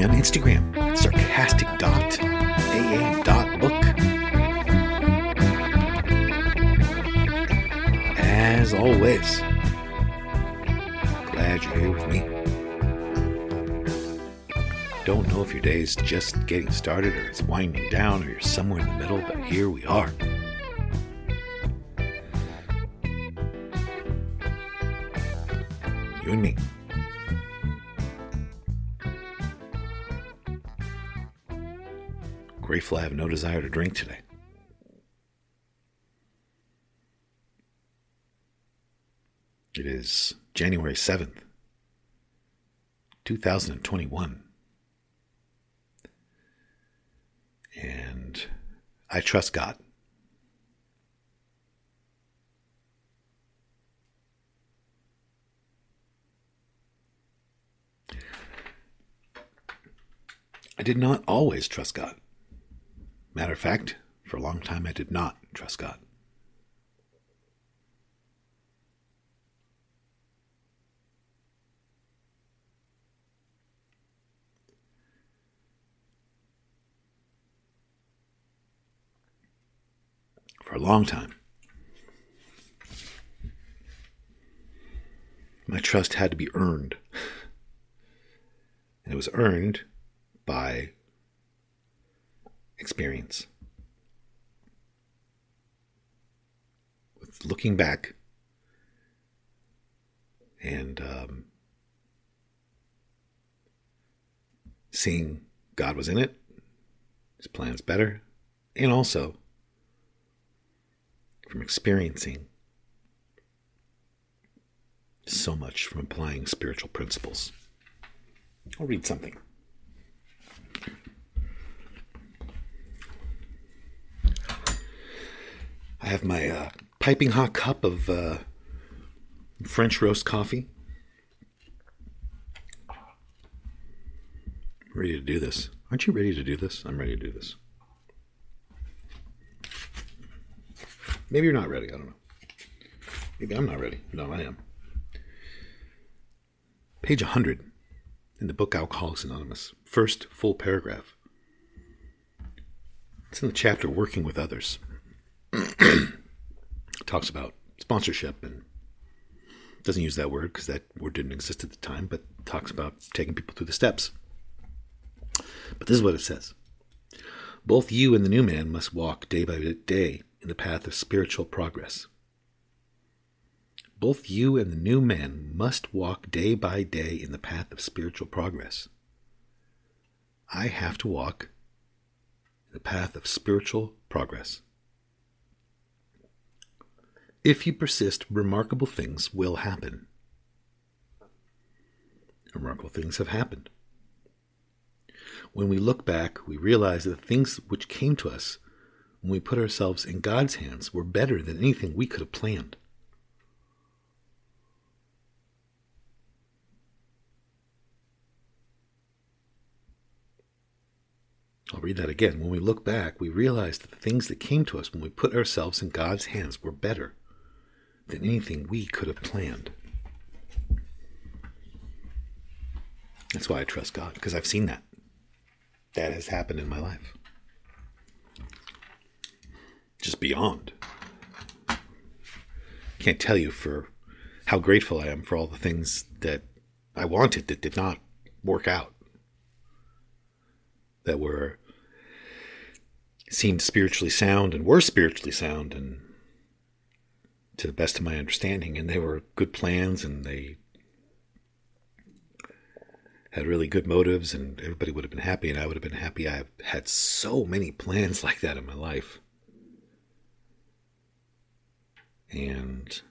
Me on Instagram at sarcastic.aa.book. As always, glad you're here with me. Don't know if your day is just getting started or it's winding down or you're somewhere in the middle, but here we are. You and me. Grateful I have no desire to drink today. It is January 7th, 2021. And I trust God. I did not always trust God. Matter of fact, for a long time I did not trust God. For a long time, my trust had to be earned. And it was earned by experience. With looking back and um, seeing God was in it, His plan's better, and also from experiencing so much from applying spiritual principles. I'll read something. I have my uh, piping hot cup of uh, French roast coffee. Ready to do this. Aren't you ready to do this? I'm ready to do this. Maybe you're not ready. I don't know. Maybe I'm not ready. No, I am. Page 100 in the book Alcoholics Anonymous. First full paragraph. It's in the chapter Working with Others. talks about sponsorship and doesn't use that word because that word didn't exist at the time, but talks about taking people through the steps. But this is what it says Both you and the new man must walk day by day in the path of spiritual progress. Both you and the new man must walk day by day in the path of spiritual progress. I have to walk in the path of spiritual progress. If you persist, remarkable things will happen. Remarkable things have happened. When we look back, we realize that the things which came to us when we put ourselves in God's hands were better than anything we could have planned. I'll read that again. When we look back, we realize that the things that came to us when we put ourselves in God's hands were better than anything we could have planned. That's why I trust God, because I've seen that. That has happened in my life. Just beyond. Can't tell you for how grateful I am for all the things that I wanted that did not work out. That were seemed spiritually sound and were spiritually sound and to the best of my understanding and they were good plans and they had really good motives and everybody would have been happy and I would have been happy. I've had so many plans like that in my life. And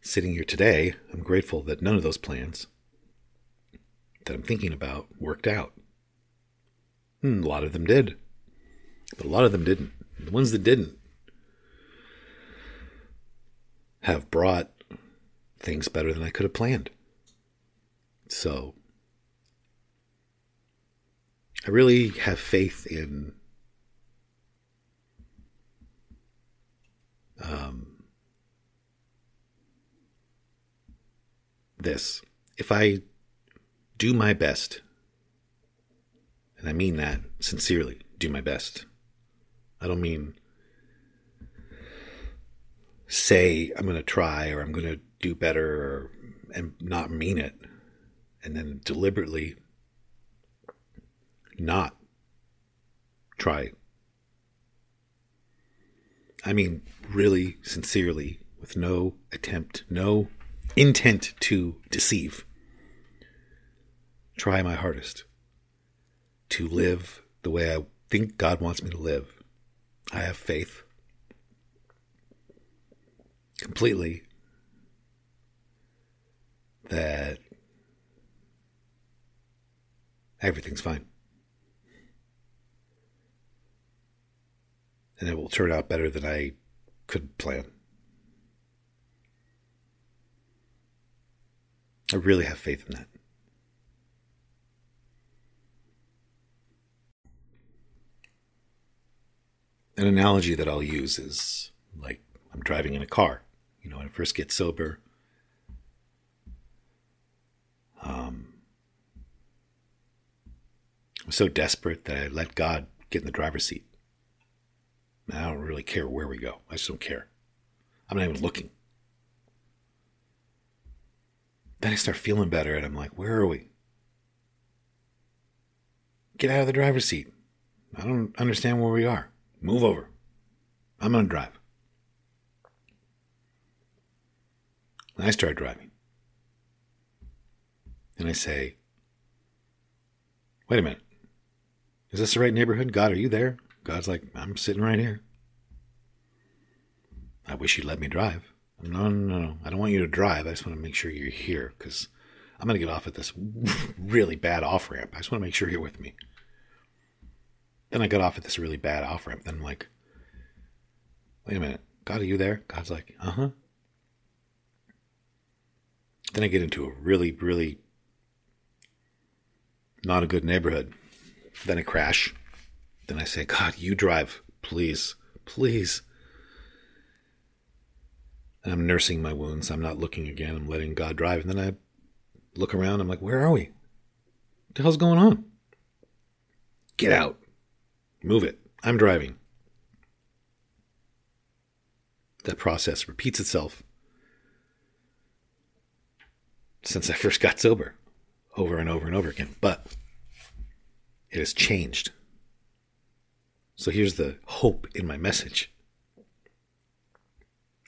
sitting here today, I'm grateful that none of those plans that I'm thinking about worked out. Hmm, a lot of them did, but a lot of them didn't. The ones that didn't have brought things better than I could have planned. So, I really have faith in um, this. If I do my best, and I mean that sincerely, do my best. I don't mean say I'm going to try or I'm going to do better or, and not mean it and then deliberately not try. I mean, really, sincerely, with no attempt, no intent to deceive. Try my hardest to live the way I think God wants me to live. I have faith completely that everything's fine. And it will turn out better than I could plan. I really have faith in that. An analogy that I'll use is like I'm driving in a car. You know, when I first get sober, um, I was so desperate that I let God get in the driver's seat. I don't really care where we go. I just don't care. I'm not even looking. Then I start feeling better and I'm like, where are we? Get out of the driver's seat. I don't understand where we are. Move over. I'm going to drive. And I start driving. And I say, wait a minute. Is this the right neighborhood? God, are you there? God's like, I'm sitting right here. I wish you'd let me drive. No, no, no. I don't want you to drive. I just want to make sure you're here because I'm going to get off at this really bad off ramp. I just want to make sure you're with me. Then I got off at this really bad off ramp. Then I'm like, wait a minute. God, are you there? God's like, uh huh. Then I get into a really, really not a good neighborhood. Then I crash. Then I say, God, you drive, please, please. And I'm nursing my wounds. I'm not looking again. I'm letting God drive. And then I look around. I'm like, where are we? What the hell's going on? Get out. Move it. I'm driving. That process repeats itself since I first got sober over and over and over again. But it has changed. So here's the hope in my message.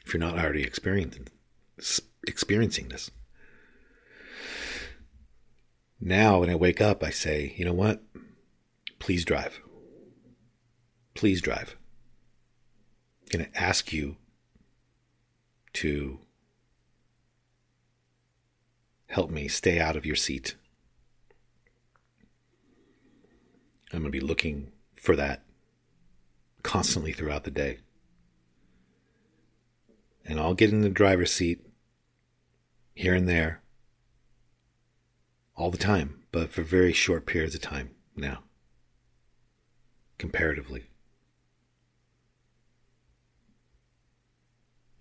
If you're not already experiencing this. Now when I wake up I say, you know what? Please drive. Please drive. I'm going to ask you to help me stay out of your seat I'm going to be looking for that constantly throughout the day. And I'll get in the driver's seat here and there all the time, but for very short periods of time now, comparatively.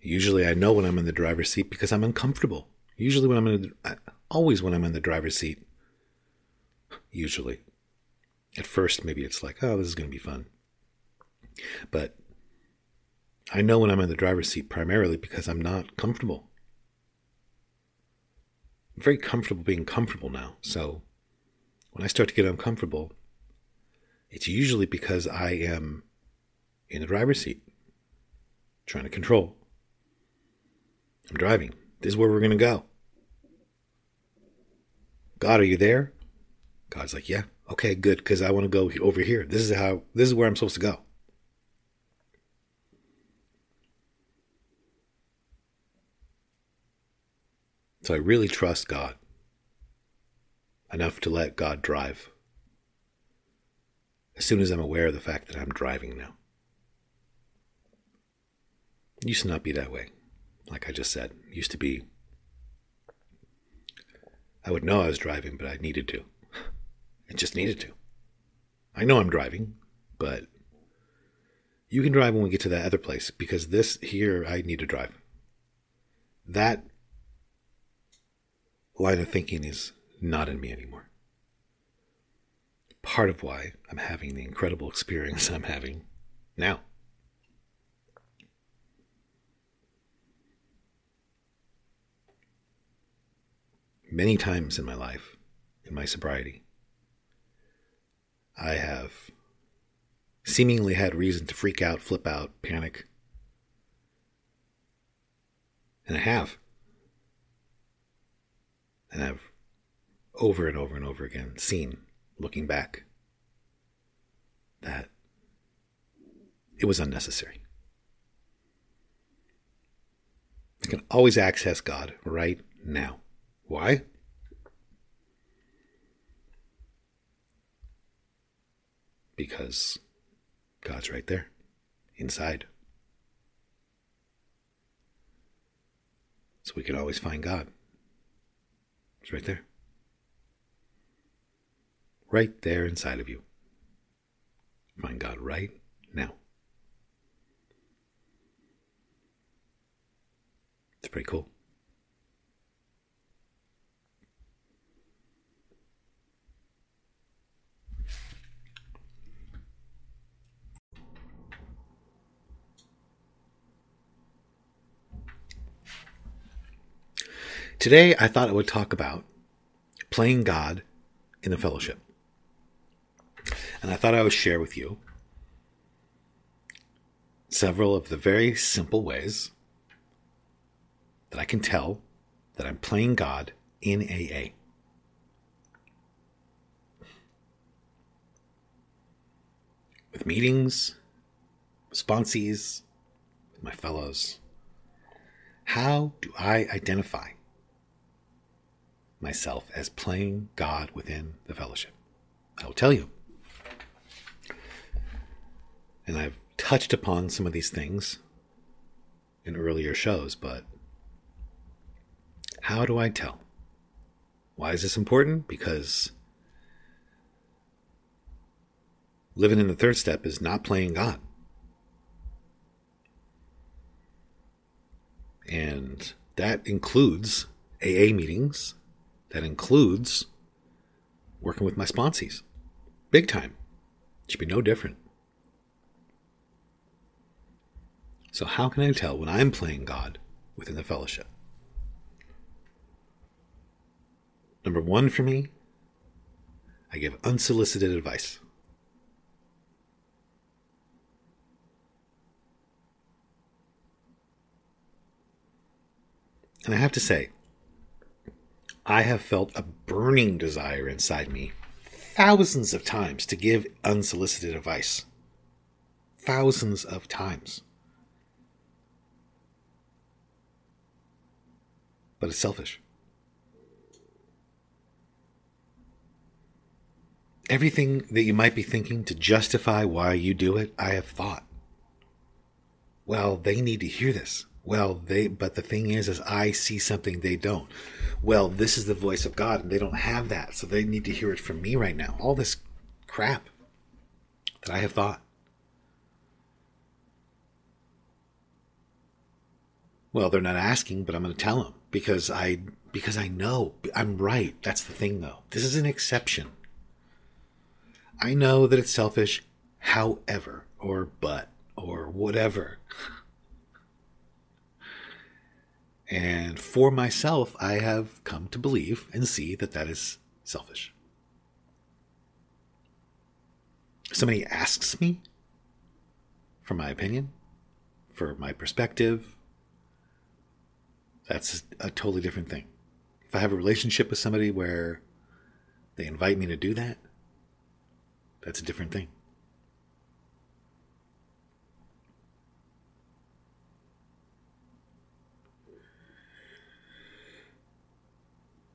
Usually I know when I'm in the driver's seat because I'm uncomfortable. Usually when I'm in the, always when I'm in the driver's seat. Usually. At first, maybe it's like, oh, this is going to be fun. But I know when I'm in the driver's seat primarily because I'm not comfortable. I'm very comfortable being comfortable now. So when I start to get uncomfortable, it's usually because I am in the driver's seat, trying to control. I'm driving. This is where we're going to go. God, are you there? God's like, yeah. Okay, good, because I want to go over here. This is how. This is where I'm supposed to go. So I really trust God enough to let God drive. As soon as I'm aware of the fact that I'm driving now. Used to not be that way. Like I just said, used to be I would know I was driving, but I needed to. I just needed to. I know I'm driving, but you can drive when we get to that other place because this here I need to drive. That line of thinking is not in me anymore. Part of why I'm having the incredible experience I'm having now. Many times in my life, in my sobriety, I have seemingly had reason to freak out, flip out, panic. And I have. And I've over and over and over again seen, looking back, that it was unnecessary. I can always access God right now. Why? Because God's right there, inside. So we can always find God. It's right there. Right there inside of you. Find God right now. It's pretty cool. Today, I thought I would talk about playing God in the fellowship. And I thought I would share with you several of the very simple ways that I can tell that I'm playing God in AA. With meetings, sponsees, my fellows. How do I identify myself as playing God within the fellowship? I will tell you. And I've touched upon some of these things in earlier shows, but how do I tell? Why is this important? Because living in the third step is not playing God. And that includes AA meetings, that includes working with my sponsees. Big time. It should be no different. So, how can I tell when I'm playing God within the fellowship? Number one for me, I give unsolicited advice. And I have to say, I have felt a burning desire inside me thousands of times to give unsolicited advice. Thousands of times. But it's selfish. Everything that you might be thinking to justify why you do it, I have thought. Well, they need to hear this. Well, they, but the thing is, is I see something they don't. Well, this is the voice of God and they don't have that. So they need to hear it from me right now. All this crap that I have thought. Well, they're not asking, but I'm going to tell them because I, because I know I'm right. That's the thing though. This is an exception. I know that it's selfish, however, or but, or whatever. And for myself, I have come to believe and see that that is selfish. Somebody asks me for my opinion, for my perspective, that's a totally different thing. If I have a relationship with somebody where they invite me to do that, that's a different thing.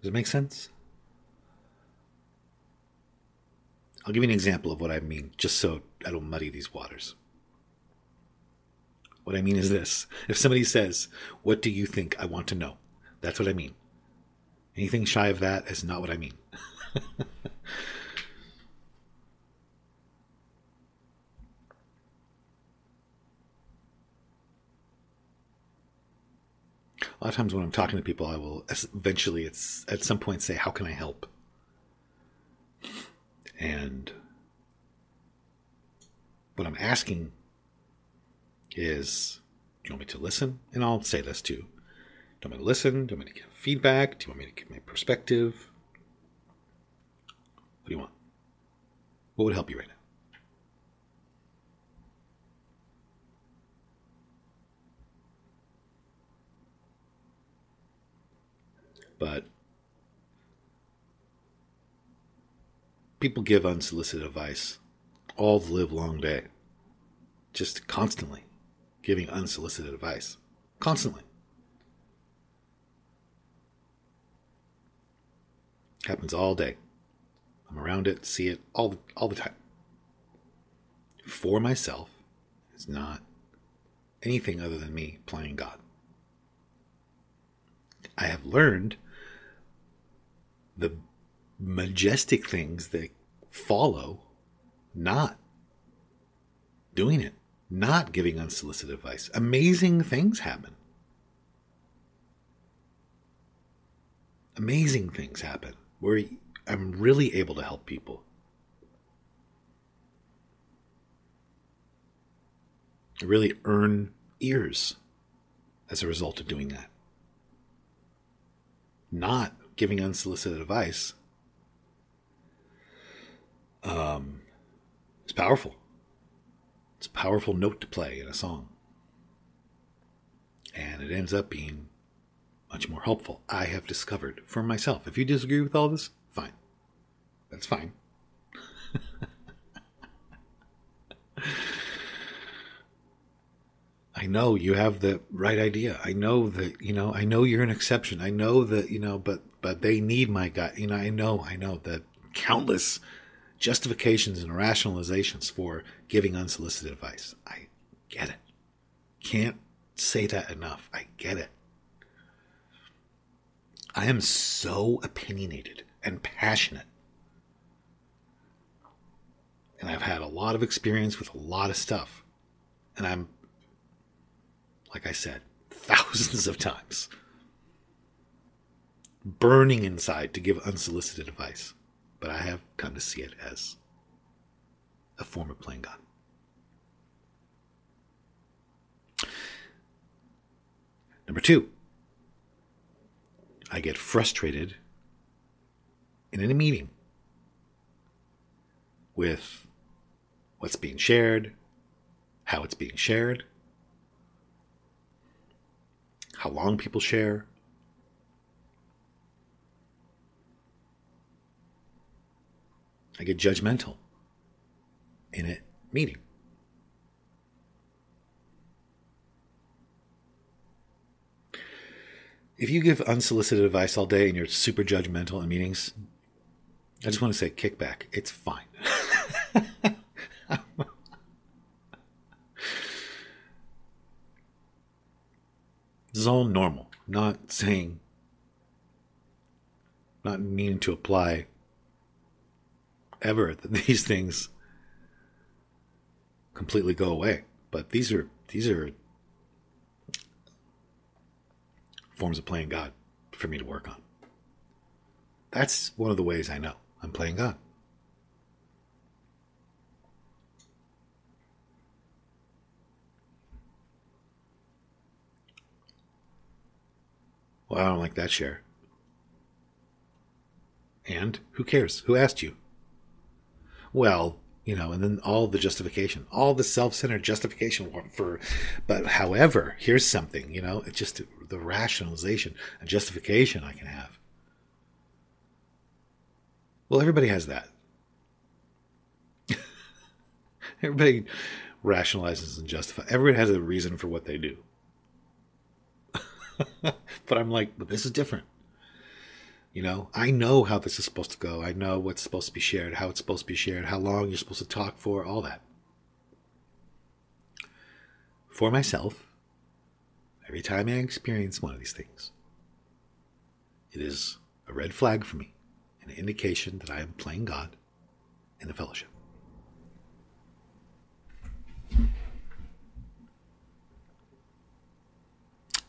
Does it make sense? I'll give you an example of what I mean, just so I don't muddy these waters. What I mean is this if somebody says, What do you think I want to know? That's what I mean. Anything shy of that is not what I mean. a lot of times when I'm talking to people, I will eventually, it's at some point say, "How can I help?" And what I'm asking is, "Do you want me to listen?" And I'll say this too: "Do you want me to listen? Do you want me to give feedback? Do you want me to give my perspective? What do you want? What would help you right now?" But people give unsolicited advice all the live long day. Just constantly giving unsolicited advice. Constantly. Happens all day. I'm around it, see it all the, all the time. For myself, it's not anything other than me playing God. I have learned the majestic things that follow not doing it, not giving unsolicited advice. Amazing things happen. Amazing things happen where I'm really able to help people. I really earn ears as a result of doing that. Not giving unsolicited advice um, it's powerful. It's a powerful note to play in a song. And it ends up being much more helpful. I have discovered for myself. If you disagree with all this, fine. That's fine. I know you have the right idea. I know that, you know, I know you're an exception. I know that, you know, but but they need my gut. You know, I know, I know that countless justifications and rationalizations for giving unsolicited advice. I get it. Can't say that enough. I get it. I am so opinionated and passionate. And I've had a lot of experience with a lot of stuff. And I'm, like I said, thousands of times burning inside to give unsolicited advice, but I have come to see it as a form of playing God. Number two, I get frustrated in any meeting with what's being shared, how it's being shared, how long people share, I get judgmental in a meeting. If you give unsolicited advice all day and you're super judgmental in meetings, I just want to say kickback. It's fine. this is all normal. Not saying, not meaning to apply ever that these things completely go away. But these are these are forms of playing God for me to work on. That's one of the ways I know I'm playing God. Well, I don't like that share. And who cares? Who asked you? Well, you know, and then all the justification, all the self-centered justification for, but however, here's something, you know, it's just the rationalization and justification I can have. Well, everybody has that. everybody rationalizes and justifies. Everybody has a reason for what they do. but I'm like, but this is different. You know, I know how this is supposed to go. I know what's supposed to be shared, how it's supposed to be shared, how long you're supposed to talk for, all that. For myself, every time I experience one of these things, it is a red flag for me, an indication that I am playing God in the fellowship.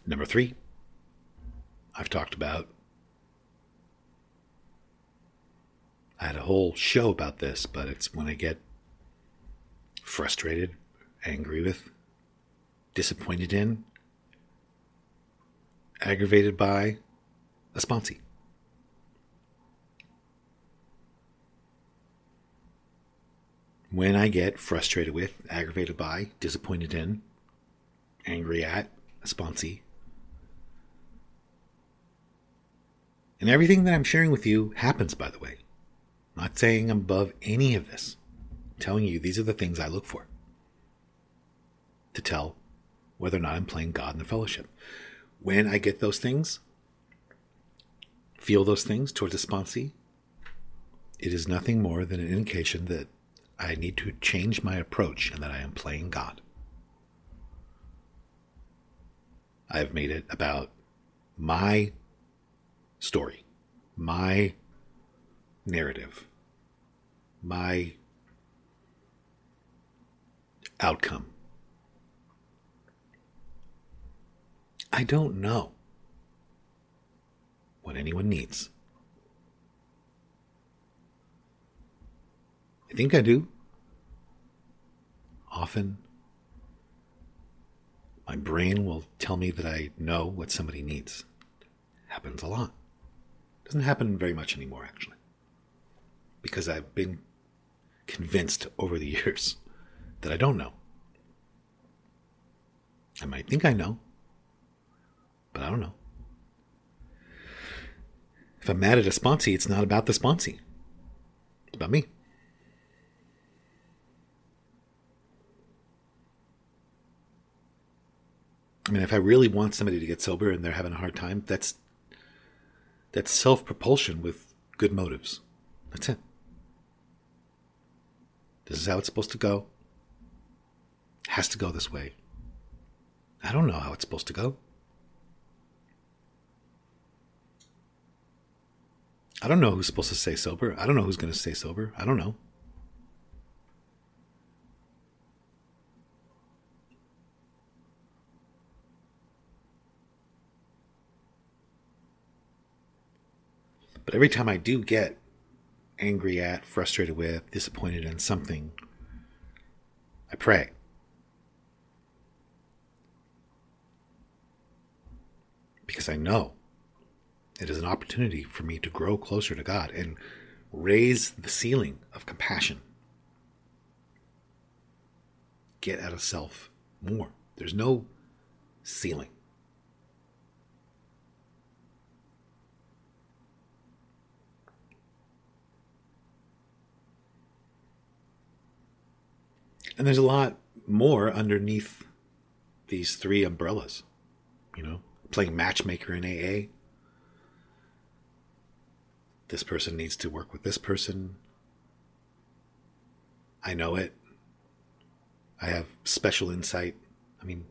Number three, I've talked about I had a whole show about this, but it's when I get frustrated, angry with, disappointed in, aggravated by a sponsee. When I get frustrated with, aggravated by, disappointed in, angry at a sponsee, and everything that I'm sharing with you happens, by the way. Not saying I'm above any of this. I'm telling you, these are the things I look for to tell whether or not I'm playing God in the fellowship. When I get those things, feel those things towards a sponsee, it is nothing more than an indication that I need to change my approach and that I am playing God. I've made it about my story, my narrative, my outcome. I don't know what anyone needs. I think I do. Often, my brain will tell me that I know what somebody needs. Happens a lot. Doesn't happen very much anymore, actually because I've been convinced over the years that I don't know. I might think I know, but I don't know. If I'm mad at a sponsee, it's not about the sponsee. It's about me. I mean, if I really want somebody to get sober and they're having a hard time, that's that's self-propulsion with good motives. That's it. This is how it's supposed to go. It has to go this way. I don't know how it's supposed to go. I don't know who's supposed to stay sober. I don't know who's going to stay sober. I don't know. But every time I do get angry at, frustrated with, disappointed in something, I pray. Because I know it is an opportunity for me to grow closer to God and raise the ceiling of compassion. Get out of self more. There's no ceiling. And there's a lot more underneath these three umbrellas. You know, playing matchmaker in AA. This person needs to work with this person. I know it. I have special insight. I mean,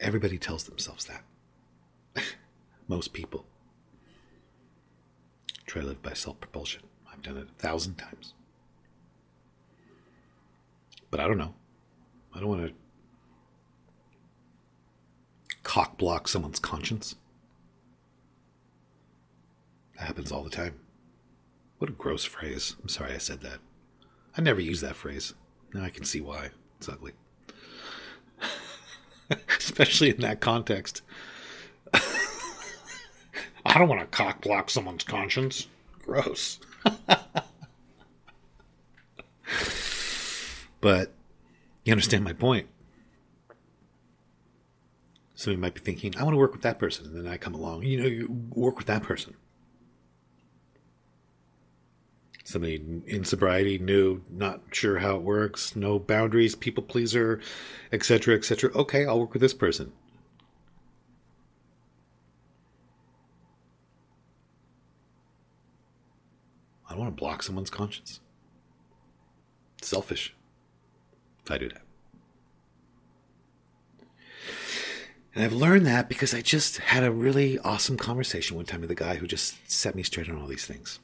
everybody tells themselves that. Most people try to live by self propulsion. I've done it a thousand times. But I don't know. I don't want to cock block someone's conscience. That happens all the time. What a gross phrase. I'm sorry I said that. I never use that phrase. Now I can see why. It's ugly. especially in that context. I don't want to cock block someone's conscience. Gross. but you understand my point. Somebody might be thinking, I want to work with that person. And then I come along, you know, you work with that person. Somebody in sobriety, new, not sure how it works, no boundaries, people pleaser, etc., etc. Okay, I'll work with this person. I don't want to block someone's conscience. It's selfish if I do that. And I've learned that because I just had a really awesome conversation one time with a guy who just set me straight on all these things.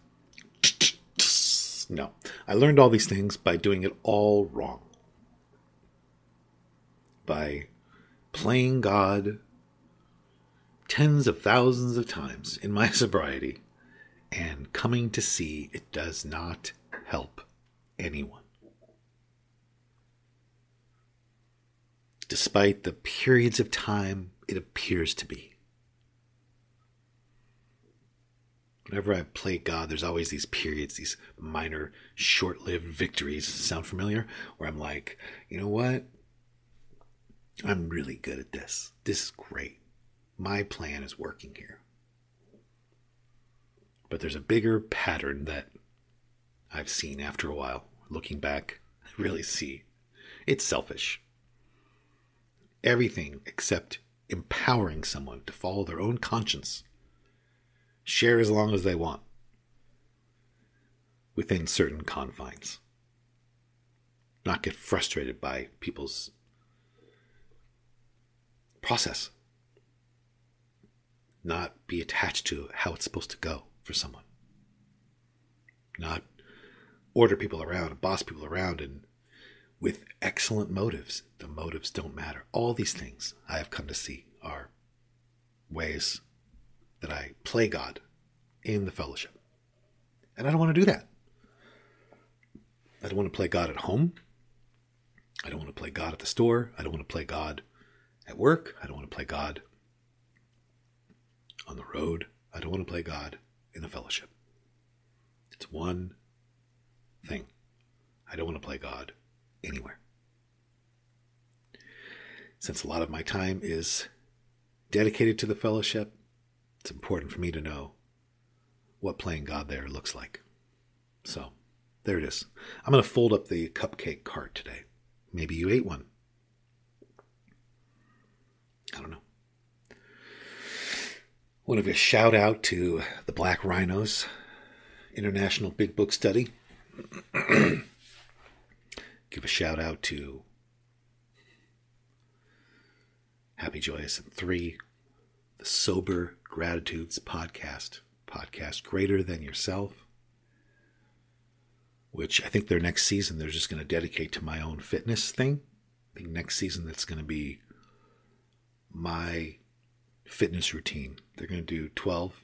No, I learned all these things by doing it all wrong. By playing God tens of thousands of times in my sobriety and coming to see it does not help anyone. Despite the periods of time it appears to be. Whenever I play God, there's always these periods, these minor, short lived victories. Sound familiar? Where I'm like, you know what? I'm really good at this. This is great. My plan is working here. But there's a bigger pattern that I've seen after a while. Looking back, I really see it's selfish. Everything except empowering someone to follow their own conscience. Share as long as they want within certain confines. Not get frustrated by people's process. Not be attached to how it's supposed to go for someone. Not order people around, boss people around, and with excellent motives. The motives don't matter. All these things I have come to see are ways that I play God in the fellowship. And I don't want to do that. I don't want to play God at home. I don't want to play God at the store. I don't want to play God at work. I don't want to play God on the road. I don't want to play God in the fellowship. It's one thing. I don't want to play God anywhere. Since a lot of my time is dedicated to the fellowship, it's important for me to know what playing God there looks like. So, there it is. I'm going to fold up the cupcake cart today. Maybe you ate one. I don't know. Want to give a shout out to the Black Rhinos International Big Book Study. give a shout out to Happy Joyous and Free, the Sober Gratitudes podcast, podcast greater than yourself, which I think their next season they're just going to dedicate to my own fitness thing. I think next season that's going to be my fitness routine. They're going to do 12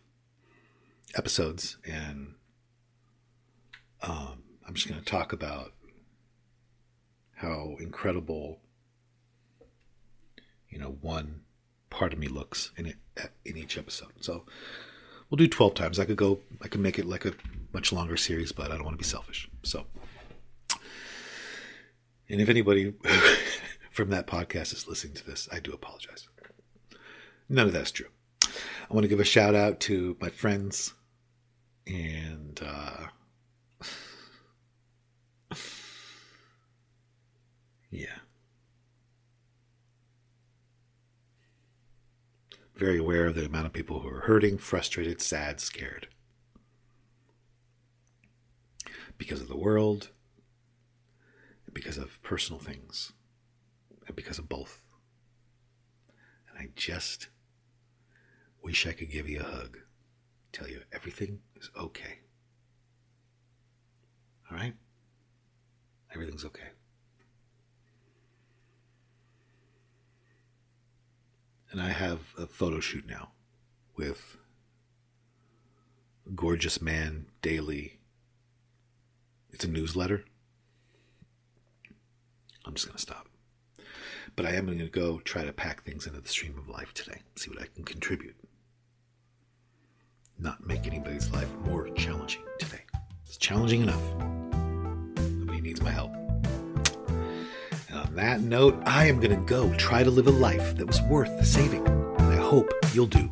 episodes, and um, I'm just going to talk about how incredible, you know, one part of me looks in it in each episode. So we'll do 12 times. I could go, I could make it like a much longer series, but I don't want to be selfish. So, and if anybody from that podcast is listening to this, I do apologize. None of that's true. I want to give a shout out to my friends and uh, yeah. Very aware of the amount of people who are hurting, frustrated, sad, scared. Because of the world, because of personal things, and because of both. And I just Wish I could give you a hug. Tell you everything is okay. All right? Everything's okay. And I have a photo shoot now with a Gorgeous Man Daily. It's a newsletter. I'm just going to stop. But I am going to go try to pack things into the stream of life today, see what I can contribute. Not make anybody's life more challenging today. It's challenging enough. Nobody needs my help. That note, I am going to go try to live a life that was worth saving. And I hope you'll do